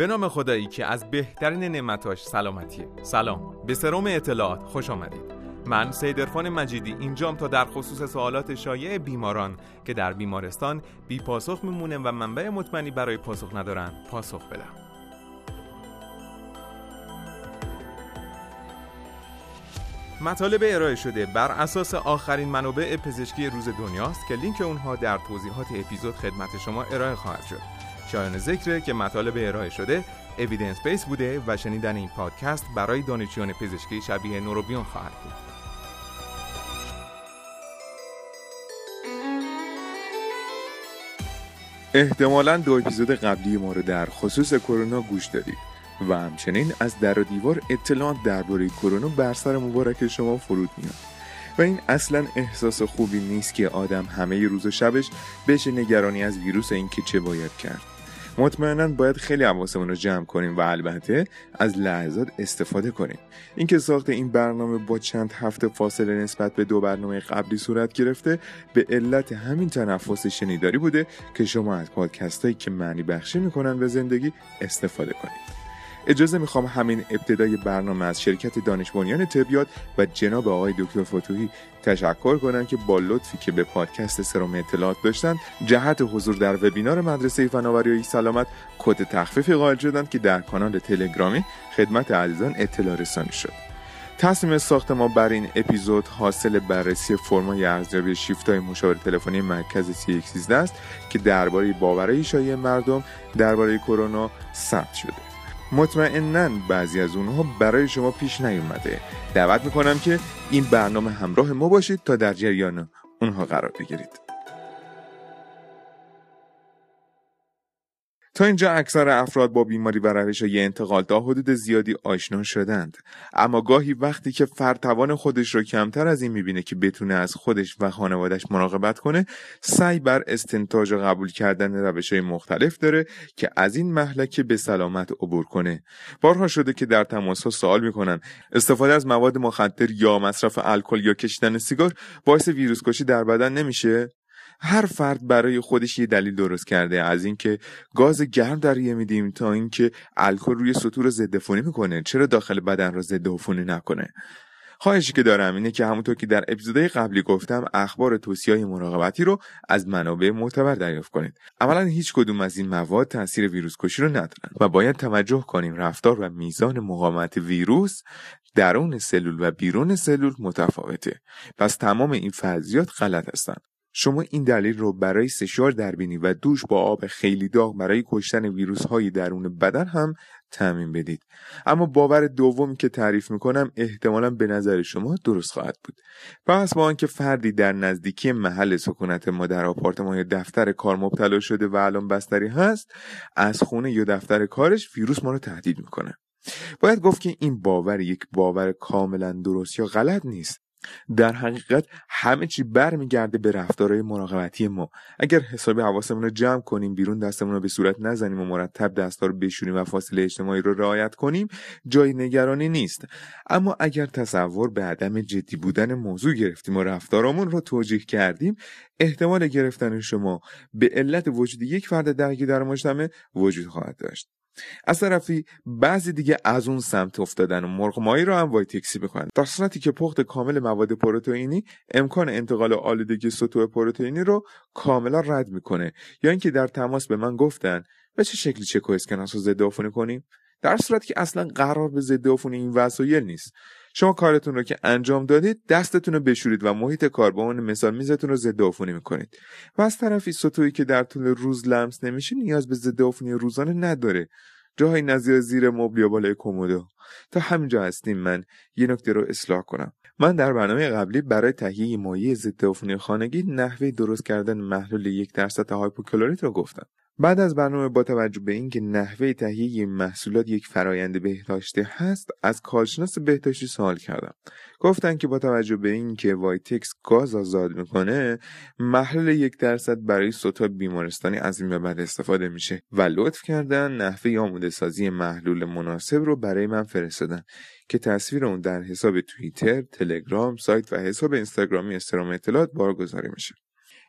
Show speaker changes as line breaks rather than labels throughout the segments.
به نام خدایی که از بهترین نعمتاش سلامتیه. سلام. به سروم اطلاعات خوش آمدید. من سیدرفان مجیدی اینجام تا در خصوص سوالات شایع بیماران که در بیمارستان بی پاسخ میمونه و منبع مطمئنی برای پاسخ ندارن پاسخ بدم. مطالب ارائه شده بر اساس آخرین منابع پزشکی روز دنیاست که لینک اونها در توضیحات اپیزود خدمت شما ارائه خواهد شد. شایان ذکره که مطالب ارائه شده اویدنس بیس بوده و شنیدن این پادکست برای دانشجویان پزشکی شبیه نوروبیون خواهد بود.
احتمالا دو اپیزود قبلی ما رو در خصوص کرونا گوش دادید. و همچنین از در و دیوار اطلاعات درباره کرونا بر سر مبارک شما فرود میاد و این اصلا احساس خوبی نیست که آدم همه روز و شبش بشه نگرانی از ویروس اینکه چه باید کرد مطمئنا باید خیلی حواسمون رو جمع کنیم و البته از لحظات استفاده کنیم. اینکه ساخت این برنامه با چند هفته فاصله نسبت به دو برنامه قبلی صورت گرفته به علت همین تنفس شنیداری بوده که شما از پادکست هایی که معنی بخشی می‌کنن به زندگی استفاده کنید. اجازه می‌خوام همین ابتدای برنامه از شرکت دانش بنیان طبیات و جناب آقای دکتر فتوحی تشکر کنم که با لطفی که به پادکست سرم اطلاعات داشتن جهت حضور در وبینار مدرسه فناوری سلامت کد تخفیفی قائل شدند که در کانال تلگرامی خدمت عزیزان اطلاع رسانی شد. تصمیم ساخت ما بر این اپیزود حاصل بررسی فرمای ارزیابی شیفت های مشاور تلفنی مرکز 3113 است که درباره باورهای شایع مردم درباره کرونا ثبت شده. مطمئنا بعضی از اونها برای شما پیش نیومده. دعوت می‌کنم که این برنامه همراه ما باشید تا در جریان اونها قرار بگیرید. تا اینجا اکثر افراد با بیماری و روش های انتقال تا حدود زیادی آشنا شدند. اما گاهی وقتی که فرد توان خودش رو کمتر از این می‌بینه که بتونه از خودش و خانوادش مراقبت کنه سعی بر استنتاج و قبول کردن روش های مختلف داره که از این محلکه به سلامت عبور کنه. بارها شده که در تماس ها سوال می‌کنن استفاده از مواد مخدر یا مصرف الکل یا کشیدن سیگار باعث ویروس کشی در بدن نمیشه؟ هر فرد برای خودش یه دلیل درست کرده از اینکه گاز گرم در یه میدیم تا اینکه الکل روی سطور ضد عفونی می‌کنه. چرا داخل بدن را ضد عفونی نکنه؟ خواهشی که دارم اینه که همونطور که در اپیزودهای قبلی گفتم اخبار توصیه های مراقبتی رو از منابع معتبر دریافت کنید. اولا هیچ کدوم از این مواد تاثیر ویروس کشی رو ندارن و باید توجه کنیم رفتار و میزان مقاومت ویروس درون سلول و بیرون سلول متفاوته. پس تمام این فرضیات غلط هستند شما این دلیل رو برای سشوار دربینی و دوش با آب خیلی داغ برای کشتن ویروس های درون بدن هم تعمین بدید. اما باور دومی که تعریف می‌کنم احتمالا به نظر شما درست خواهد بود. پس با آنکه فردی در نزدیکی محل سکونت ما در آپارتمان یا دفتر کار مبتلا شده و الان بستری هست از خونه یا دفتر کارش ویروس ما رو تهدید می‌کنه. باید گفت که این باور یک باور کاملا درست یا غلط نیست. در حقیقت همه چی برمیگرده به رفتارهای مراقبتی ما. اگر حسابی حواسمون رو جمع کنیم بیرون دستمون رو به صورت نزنیم و مرتب دستا رو بشوریم و فاصله اجتماعی رو رعایت کنیم جای نگرانی نیست. اما اگر تصور به عدم جدی بودن موضوع گرفتیم و رفتارمون رو توجیه کردیم احتمال گرفتن شما به علت وجود یک فرد درگیر در مجتمع وجود خواهد داشت. از طرفی بعضی دیگه از اون سمت افتادن و مرغ مایی رو هم وایتکسی بکنن در صورتی که پخت کامل مواد پروتئینی امکان انتقال آلودگی سطوح پروتئینی رو کاملا رد می‌کنه. یا اینکه در تماس به من گفتن به چه شکلی چک و اسکناس رو ضد کنیم؟ در صورتی که اصلا قرار به ضد این وسایل نیست. شما کارتون رو که انجام دادید دستتون رو بشورید و محیط کار با اون مثال میزتون رو ضد عفونی می‌کنید. و از طرفی سطوحی که در طول روز لمس نمیشه نیاز به ضد عفونی روزانه نداره. جاهای نظیر زیر مبل یا بالای کمدو تا همینجا هستیم من. یه نکته رو اصلاح کنم. من در برنامه قبلی برای تهیه مایع ضد عفونی خانگی نحوه درست کردن محلول یک درصد hypochlorite رو گفتم. بعد از برنامه با توجه به اینکه نحوه تهیه محصولات یک فرایند بهداشتی هست از کارشناس بهداشتی سوال کردم. گفتن که با توجه به اینکه وایتکس گاز آزاد می‌کنه محلول یک درصد برای سطح بیمارستانی از این به بعد استفاده میشه و لطف کردن نحوه آماده سازی محلول مناسب رو برای من فرستادن که تصویر اون در حساب توییتر، تلگرام، سایت و حساب اینستاگرامی استرام اطلاعات بارگذاری میشه.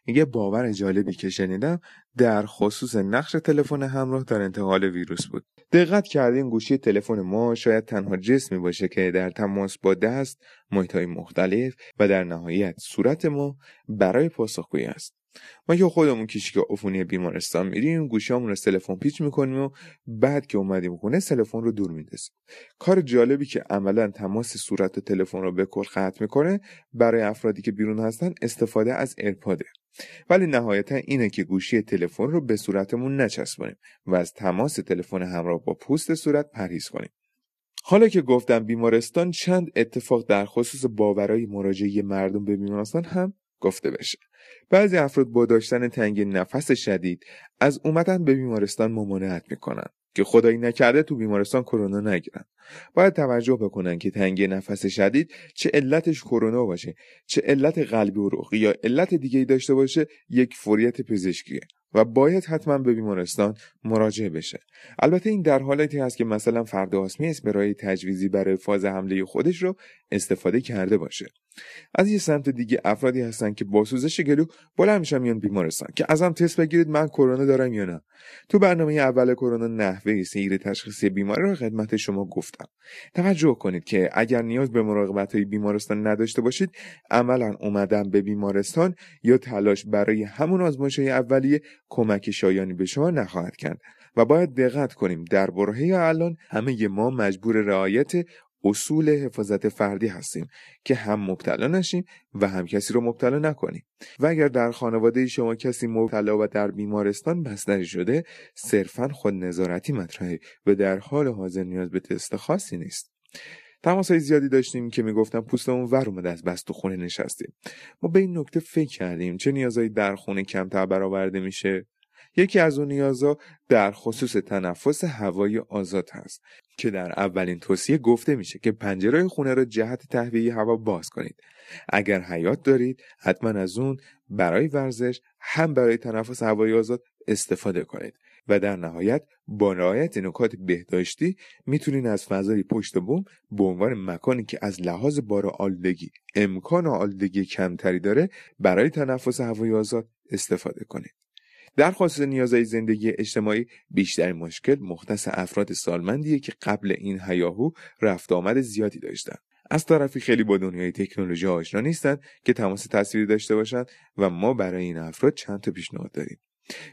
یه باور جالبی که شنیدم در خصوص نقش تلفن همراه در انتقال ویروس بود. دقت کردین گوشی تلفن ما شاید تنها جسمی باشه که در تماس با دست محیطهای مختلف و در نهایت صورت ما برای پاسخگویی است. ما که خودمون کشی که عفونی بیمارستان میریم گوشیامون رو تلفن پیچ می‌کنیم و بعد که اومدیم خونه تلفن رو دور میندازیم. کار جالبی که عملا تماس صورت و تلفن رو به کل ختم می‌کنه برای افرادی که بیرون هستن استفاده از ایرپاده. ولی نهایتا اینه که گوشی تلفن رو به صورتمون نچسبانیم و از تماس تلفن همراه با پوست صورت پرهیز کنیم. حالا که گفتم بیمارستان چند اتفاق در خصوص باورای مراجعه مردم به بیمارستان هم گفته بشه. بعضی افراد با داشتن تنگی نفس شدید از اومدن به بیمارستان ممانعت می‌کنن که خدایی نکرده تو بیمارستان کرونا نگیرن. باید توجه بکنن که تنگی نفس شدید چه علتش کرونا باشه چه علت قلبی و رخی یا علت دیگه داشته باشه یک فوریت پزشکیه. و باید حتما به بیمارستان مراجعه بشه. البته این در حالتی هست که مثلا فرد آسمی برای تجویزی برای فاز حمله خودش رو استفاده کرده باشه. از یه سمت دیگه افرادی هستن که با سوزش گلو بلند میشن میان بیمارستان که ازم تست بگیرید من کرونا دارم یا نه. تو برنامه اول کرونا نحوه سیر تشخیصی بیماری را خدمت شما گفتم. توجه کنید که اگر نیاز به مراقبت های بیمارستان نداشته باشید عملا اومدن به بیمارستان یا تلاش برای همون آزمایش اولیه کمک شایانی به شما نخواهد کرد و باید دقت کنیم در برهه الان همه ما مجبور رعایت اصول حفاظت فردی هستیم که هم مبتلا نشیم و هم کسی رو مبتلا نکنیم. و اگر در خانواده شما کسی مبتلا و در بیمارستان بستری شده صرفا خود نظارتی مطرحه و در حال حاضر نیاز به تست خاصی نیست. تماس های زیادی داشتیم که می‌گفتم پوستمون ور اومده از بست و خونه نشستیم ما به این نکته فکر کردیم. چه نیازهایی در خونه کمتر برآورده میشه؟ یکی از اون نیازها در خصوص تنفس هوای آزاد هست که در اولین توصیه گفته میشه که پنجره خونه را جهت تهویه هوا باز کنید. اگر حیات دارید حتما از اون برای ورزش هم برای تنفس هوای آزاد استفاده کنید. و در نهایت با رعایت نکات بهداشتی می‌تونید از فضای پشت بوم به عنوان مکانی که از لحاظ بار آلودگی امکان آلودگی کمتری داره برای تنفس هوای آزاد استفاده کنید. در خصوص نیازهای زندگی اجتماعی بیشتر مشکل مختص افراد سالمندیه که قبل این هیاهو رفت آمد زیادی داشتن از طرفی خیلی با دنیای تکنولوژی آشنا نیستن که تماس تصویری داشته باشند و ما برای این افراد چند تا پیشنهاد داریم.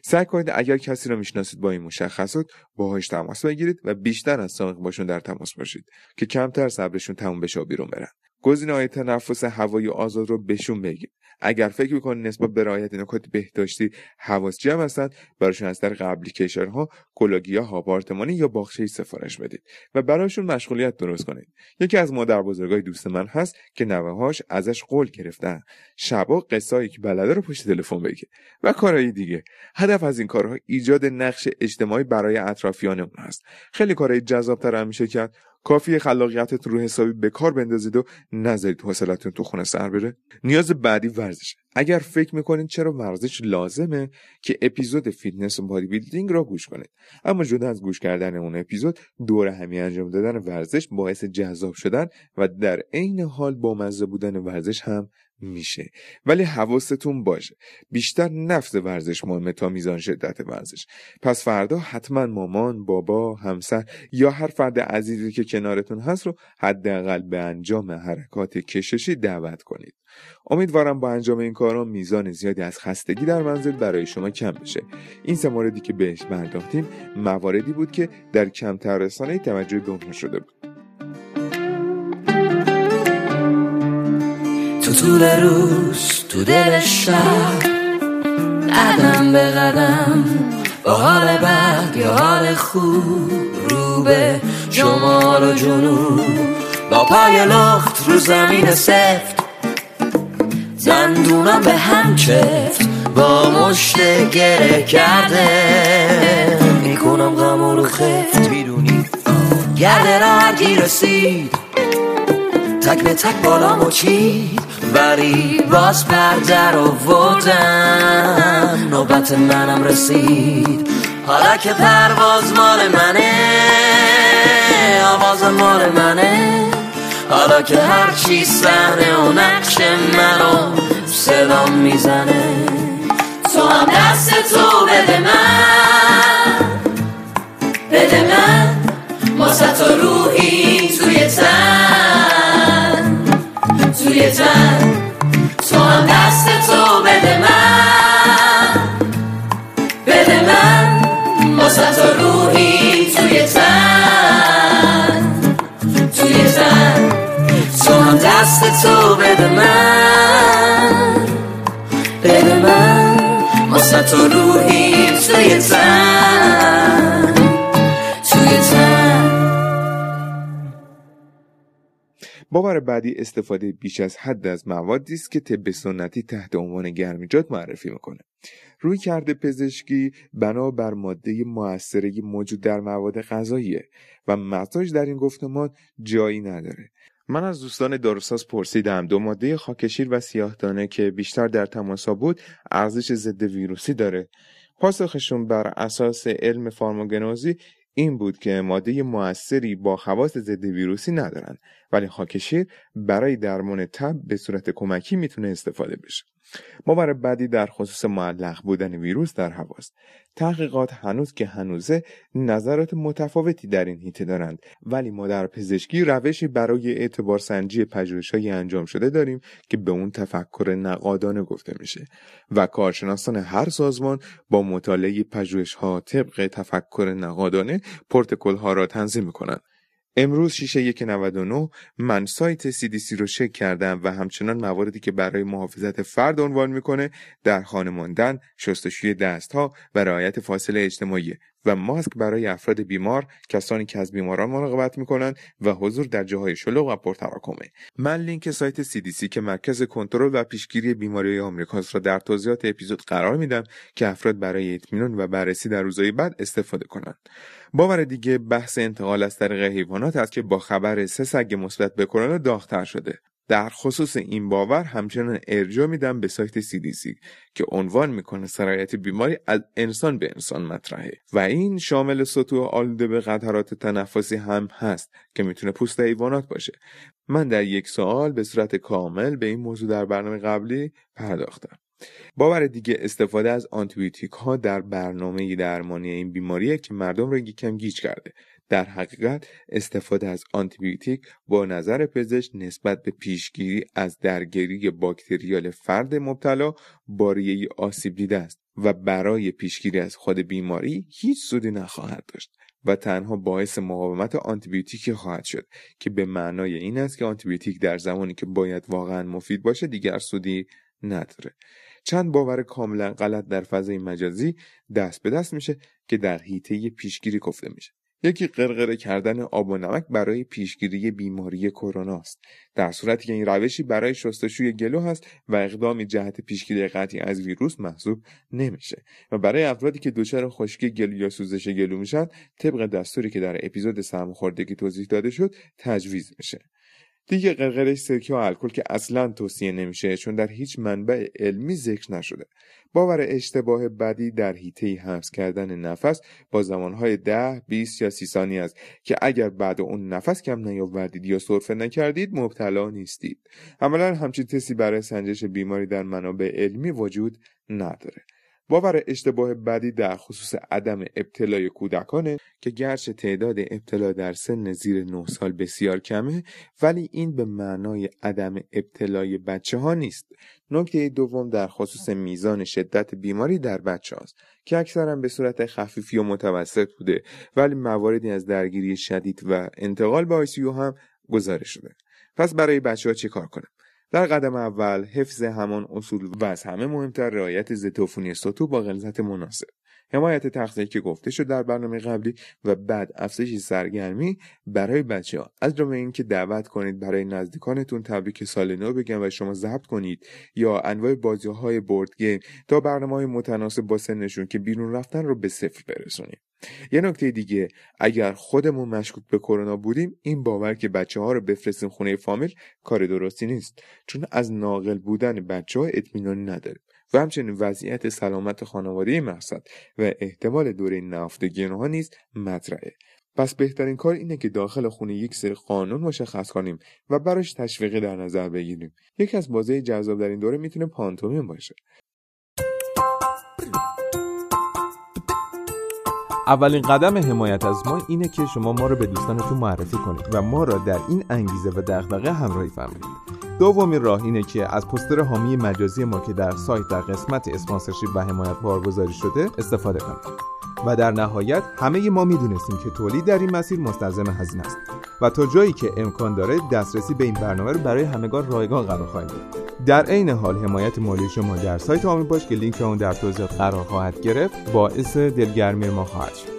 سعی کنید اگر کسی را می‌شناسید با این مشخصات باهاش تماس بگیرید و بیشتر از سابق باشون در تماس باشید که کمتر صبرشون تموم بشه بیرون برن. گزینه های تنفس هوای آزاد رو بهشون بگید. اگر فکر می‌کنید نسبت به رعایت نکات بهداشتی حواس جمع هستند براشون از طریق اپلیکیشن ها کلاگیا آپارتمانی یا باغچه سفارش بدید و براشون مشغولیت درست کنید. یکی از مادر بزرگای دوست من هست که نوههاش ازش قول گرفتن شبا قصایی که بلده رو پشت تلفن بگه و کارهای دیگه. هدف از این کارها ایجاد نقش اجتماعی برای اطرافیانمون هست. خیلی کارهای جذابتر هم میشه کرد. کافیه خلاقیتتون رو حسابی به کار بندازید و نذارید حوصلتون تو خونه سر بره. نیاز بعدی ورزش اگر فکر می‌کنید چرا ورزش لازمه که اپیزود فیتنس و bodybuilding را گوش کنید. اما جدا از گوش کردن اون اپیزود دور همی انجام دادن ورزش باعث جذاب شدن و در عین حال با مزه بودن ورزش هم میشه. ولی حواستون باشه. بیشتر نفس ورزش مهمه تا میزان شدت ورزش. پس فردا حتما مامان بابا همسر یا هر فرد عزیزی که کنارتون هست رو حداقل به انجام حرکات کششی دعوت کنید. امیدوارم با انجام این کارا میزان زیادی از خستگی در منزل برای شما کم بشه. این سه موردی که بهش پرداختیم مواردی بود که در کمتر رسانه توجه به شده بود.
تو طول روز تو دل شهر قدم به قدم با حال بد یا حال خوب رو به شمال و جنوب. با پای لخت رو زمین سفت. دندونم به هم چفت. با مشت گره کرده. می‌کنم غم رو خفت. می‌دونی؟ گرده را رسید. تک به تک بالا چید. ولی باز پرده رو ودم نوبت منم رسید. حالا که پرواز مال منه آواز مال منه. حالا که هر چی سهنه و نقش منو صدا می‌زنه. تو هم دست تو بده من. بده من. ما روحی توی تن. تو هم دست تو بده من. بده من واسه تو روحی توی تن توی تن تو هم دست تو بده من. بده من واسه تو روحی توی تن
باور بعدی استفاده بیش از حد از موادی است که طب سنتی تحت عنوان گرمیجات معرفی می‌کنه. روی کرده پزشکی بنا بر ماده موثره موجود در مواد غذاییه و مزاج در این گفتمان جایی نداره. من از دوستان داروساز پرسیدم دو ماده خاکشیر و سیاهدانه که بیشتر در تماسا بود ارزش ضد ویروسی داره. پاسخشون بر اساس علم فارماگنوزی این بود که ماده موثری با خواص ضد ویروسی ندارن ولی خاکشیر برای درمان تب به صورت کمکی می‌تونه استفاده بشه. باور بعدی در خصوص معلق بودن ویروس در هواست. تحقیقات هنوز که هنوزه نظرات متفاوتی در این حیطه دارند. ولی ما در پزشکی روشی برای اعتبار سنجی پژوهش‌های انجام شده داریم که به اون تفکر نقادانه گفته میشه. و کارشناسان هر سازمان با مطالعه پژوهش‌ها طبق تفکر نقادانه پروتکل‌ها را تنظیم می‌کنند. امروز شیشه یک 99 من سایت CDC رو چک کردم و همچنان مواردی که برای محافظت فرد عنوان می‌کنه در خانه ماندن، شستشوی دستها و رعایت فاصله اجتماعی و ماسک برای افراد بیمار، کسانی که از بیماران مراقبت می‌کنند و حضور در جاهای شلوغ و پرتراکمه. من لینک سایت CDC که مرکز کنترل و پیشگیری بیماری آمریکاست را در توضیحات اپیزود قرار میدم که افراد برای اطمینان و بررسی در روزهای بعد استفاده کنند. باور دیگه بحث انتقال از طریق حیوانات است که با خبر سه سگ مثبت به کرونا داغتر شده در خصوص این باور همچنان ارجاع میدم به سایت CDC که عنوان می‌کنه سرایت بیماری از انسان به انسان مطرحه. و این شامل سطوح آلوده به قطرات تنفسی هم هست که می‌تونه پوست حیوانات باشه. من در یک سال به صورت کامل به این موضوع در برنامه قبلی پرداختم. باور دیگه استفاده از آنتیبیوتیک ها در برنامه درمانی این بیماریه که مردم رو یکم گیج کرده. در حقیقت استفاده از آنتیبیوتیک با نظر پزشک نسبت به پیشگیری از درگیری باکتریال فرد مبتلا باریه آسیب دیده است و برای پیشگیری از خود بیماری هیچ سودی نخواهد داشت و تنها باعث مقاومت آنتیبیوتیکی خواهد شد که به معنای این است که آنتیبیوتیک در زمانی که باید واقعا مفید باشه دیگر سودی نداره. چند باور کاملا غلط در فضای مجازی دست به دست میشه که در حیطه پیشگیری گفته میشه. یکی قرقره کردن آب و نمک برای پیشگیری بیماری کرونا است. در صورتی که این روشی برای شستشوی گلو هست و اقدامی جهت پیشگیری قطعی از ویروس محسوب نمیشه و برای افرادی که دچار خشکی گلو یا سوزش گلو میشن طبق دستوری که در اپیزود سرماخوردگی توضیح داده شد تجویز میشه. دیگه قرقره سرکه و الکل که اصلا توصیه نمیشه چون در هیچ منبع علمی ذکر نشده باور اشتباه بدی در حیطه حبس کردن نفس با زمانهای ده، 20 یا سی ثانیه است که اگر بعد اون نفس کم نیاوردید یا سرفه نکردید مبتلا نیستید. عملا همچین تستی برای سنجش بیماری در منابع علمی وجود نداره. باور اشتباه بعدی در خصوص عدم ابتلای کودکانه که گرچه تعداد ابتلا در سن زیر 9 سال بسیار کمه ولی این به معنای عدم ابتلای بچه ها نیست. نکته دوم در خصوص میزان شدت بیماری در بچه هاست که اکثرا به صورت خفیفی و متوسط بوده ولی مواردی از درگیری شدید و انتقال به آیسیو هم گزارش شده. پس برای بچه ها چه کار کنم؟ در قدم اول حفظ همان اصول و از همه مهمتر رعایت ضد سطوح با غلظت مناسب. حمایت تغذیه که گفته شد در برنامه قبلی و بعد افزایش سرگرمی برای بچه ها از جمله اینکه دعوت کنید برای نزدیکانتون تبریک سال نو بگن و شما ضبط کنید یا انواع بازی های بورد گیم تا برنامه های متناسب با سنشون که بیرون رفتن رو به صفر برسونید. یه نکته دیگه اگر خودمون مشکوک به کرونا بودیم این باور که بچه ها رو بفرستیم خونه فامیل کار درستی نیست. چون از ناقل بودن بچه ها اطمینانی نداریم. و همچنین وضعیت سلامت خانواده مقصد و احتمال دوره نهفتگی آنها نیز مطرحه. پس بهترین کار اینه که داخل خونه یک سری قانون مشخص کنیم و براش تشویقی در نظر بگیریم. یکی از بازی جذاب در این دوره می‌تونه پانتومیم باشه.
اولین قدم حمایت از ما اینه که شما ما رو به دوستانتون معرفی کنید و ما را در این انگیزه و دغدغه همراهی فرمایید. دومین راه اینه که از پستر حامی مجازی ما که در سایت در قسمت اسپانسرشیپ و حمایت بارگذاری شده استفاده کنید. و در نهایت همه ما می‌دونستیم که تولید در این مسیر مستلزم هزینه است. و تا جایی که امکان داره دسترسی به این برنامه رو برای همگان رایگان قرار خواهیم داد. در عین حال حمایت مالی شما در سایت آمی باش که لینک اون در توضیحات قرار خواهد گرفت باعث دلگرمی ما خواهد شد.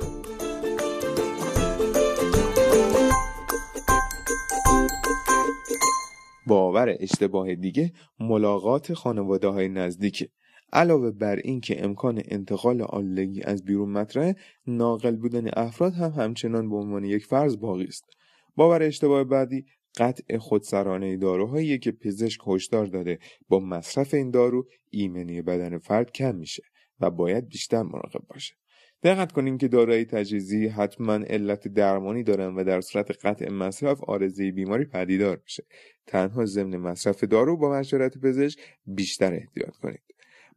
باور اشتباه دیگه ملاقات خانواده های نزدیکه. علاوه بر این که امکان انتقال آلودگی از بیرون مطرحه ناقل بودن افراد هم همچنان به عنوان یک فرض باقی است. باور اشتباه بعدی قطع خودسرانه داروهایی که پزشک هشدار داده با مصرف این دارو ایمنی بدن فرد کم میشه و باید بیشتر مراقب باشه. دقت کنین که داروهای تجهیزی حتما علت درمانی دارن و در صورت قطع مصرف آرزه بیماری پدیدار میشه. تنها ضمن مصرف دارو با مشورت پزشک بیشتر احتیاط کنید.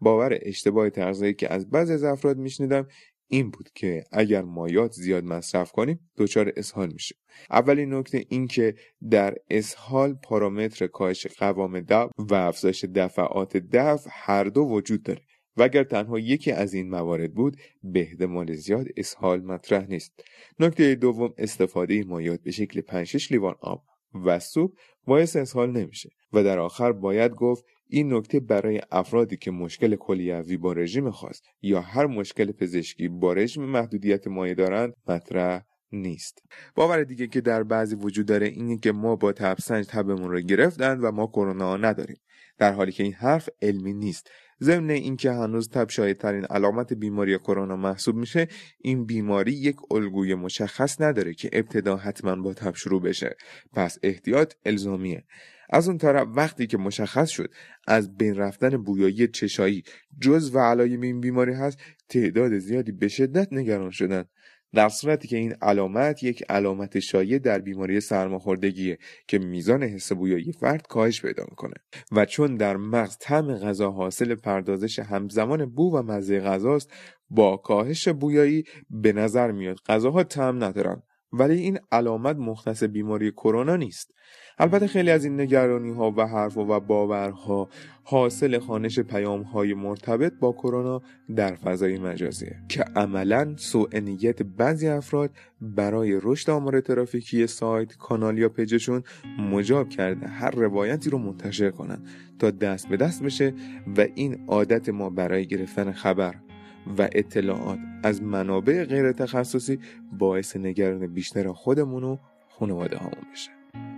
باور اشتباه تغذیه‌ای که از بعضی از افراد میشنیدم این بود که اگر مایات زیاد مصرف کنیم دچار اسهال میشه اولین نکته این که در اسهال پارامتر کاهش قوام دف و افزایش دفعات دفع هر دو وجود داره. و اگر تنها یکی از این موارد بود به احتمال زیاد اسهال مطرح نیست. نکته دوم استفاده مایات به شکل 5 لیوان آب. و سوپ باعث اسهال نمیشه. و در آخر باید گفت این نکته برای افرادی که مشکل کلیوی با رژیم خاص یا هر مشکل پزشکی با رژیم محدودیت مایع دارند مطرح نیست. باور دیگه که در بعضی وجود داره اینه که ما با تبسنج تبمون رو گرفتند و ما کرونا نداریم. در حالی که این حرف علمی نیست. ضمن اینکه هنوز تب ترین علامت بیماری کرونا محسوب میشه این بیماری یک الگوی مشخص نداره که ابتدا حتما با تب شروع بشه. پس احتیاط الزامیه. از اون طرف وقتی که مشخص شد از بین رفتن بویایی چشایی جز و علایم این بیماری هست تعداد زیادی به شدت نگران شدن. در صورتی که این علامت یک علامت شایع در بیماری سرماخوردگیه که میزان حس بویایی فرد کاهش پیدا می‌کنه. و چون در مغز طعم غذا حاصل پردازش همزمان بو و مزه غذاست با کاهش بویایی به نظر میاد غذاها طعم ندارن. ولی این علامت مختص بیماری کرونا نیست. البته خیلی از این نگرانی ها و حرف و باورها حاصل خانش پیام های مرتبط با کرونا در فضای مجازیه که عملا سوء نیت بعضی افراد برای رشد آمار ترافیکی سایت کانال یا پیجشون مجاب کرده هر روایتی رو منتشر کنن تا دست به دست بشه و این عادت ما برای گرفتن خبر و اطلاعات از منابع غیر تخصصی باعث نگران بیشتر خودمون و خانواده همون بشه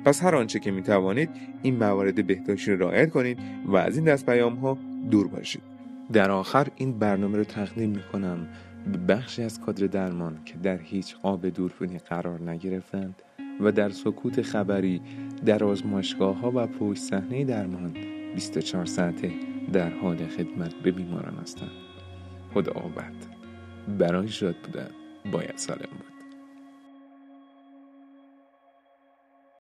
پس هر آنچه که می توانید این موارد بهداشتی را رعایت کنید و از این دست پیام ها دور باشید. در آخر این برنامه رو تقدیم می کنم به بخشی از کادر درمان که در هیچ قاب دوربینی قرار نگرفتند و در سکوت خبری در آزمایشگاه ها و پشت صحنه درمان 24 ساعته در حال خدمت به بیماران هستند. خدا آبد برای شاد بودن باید سالم بود.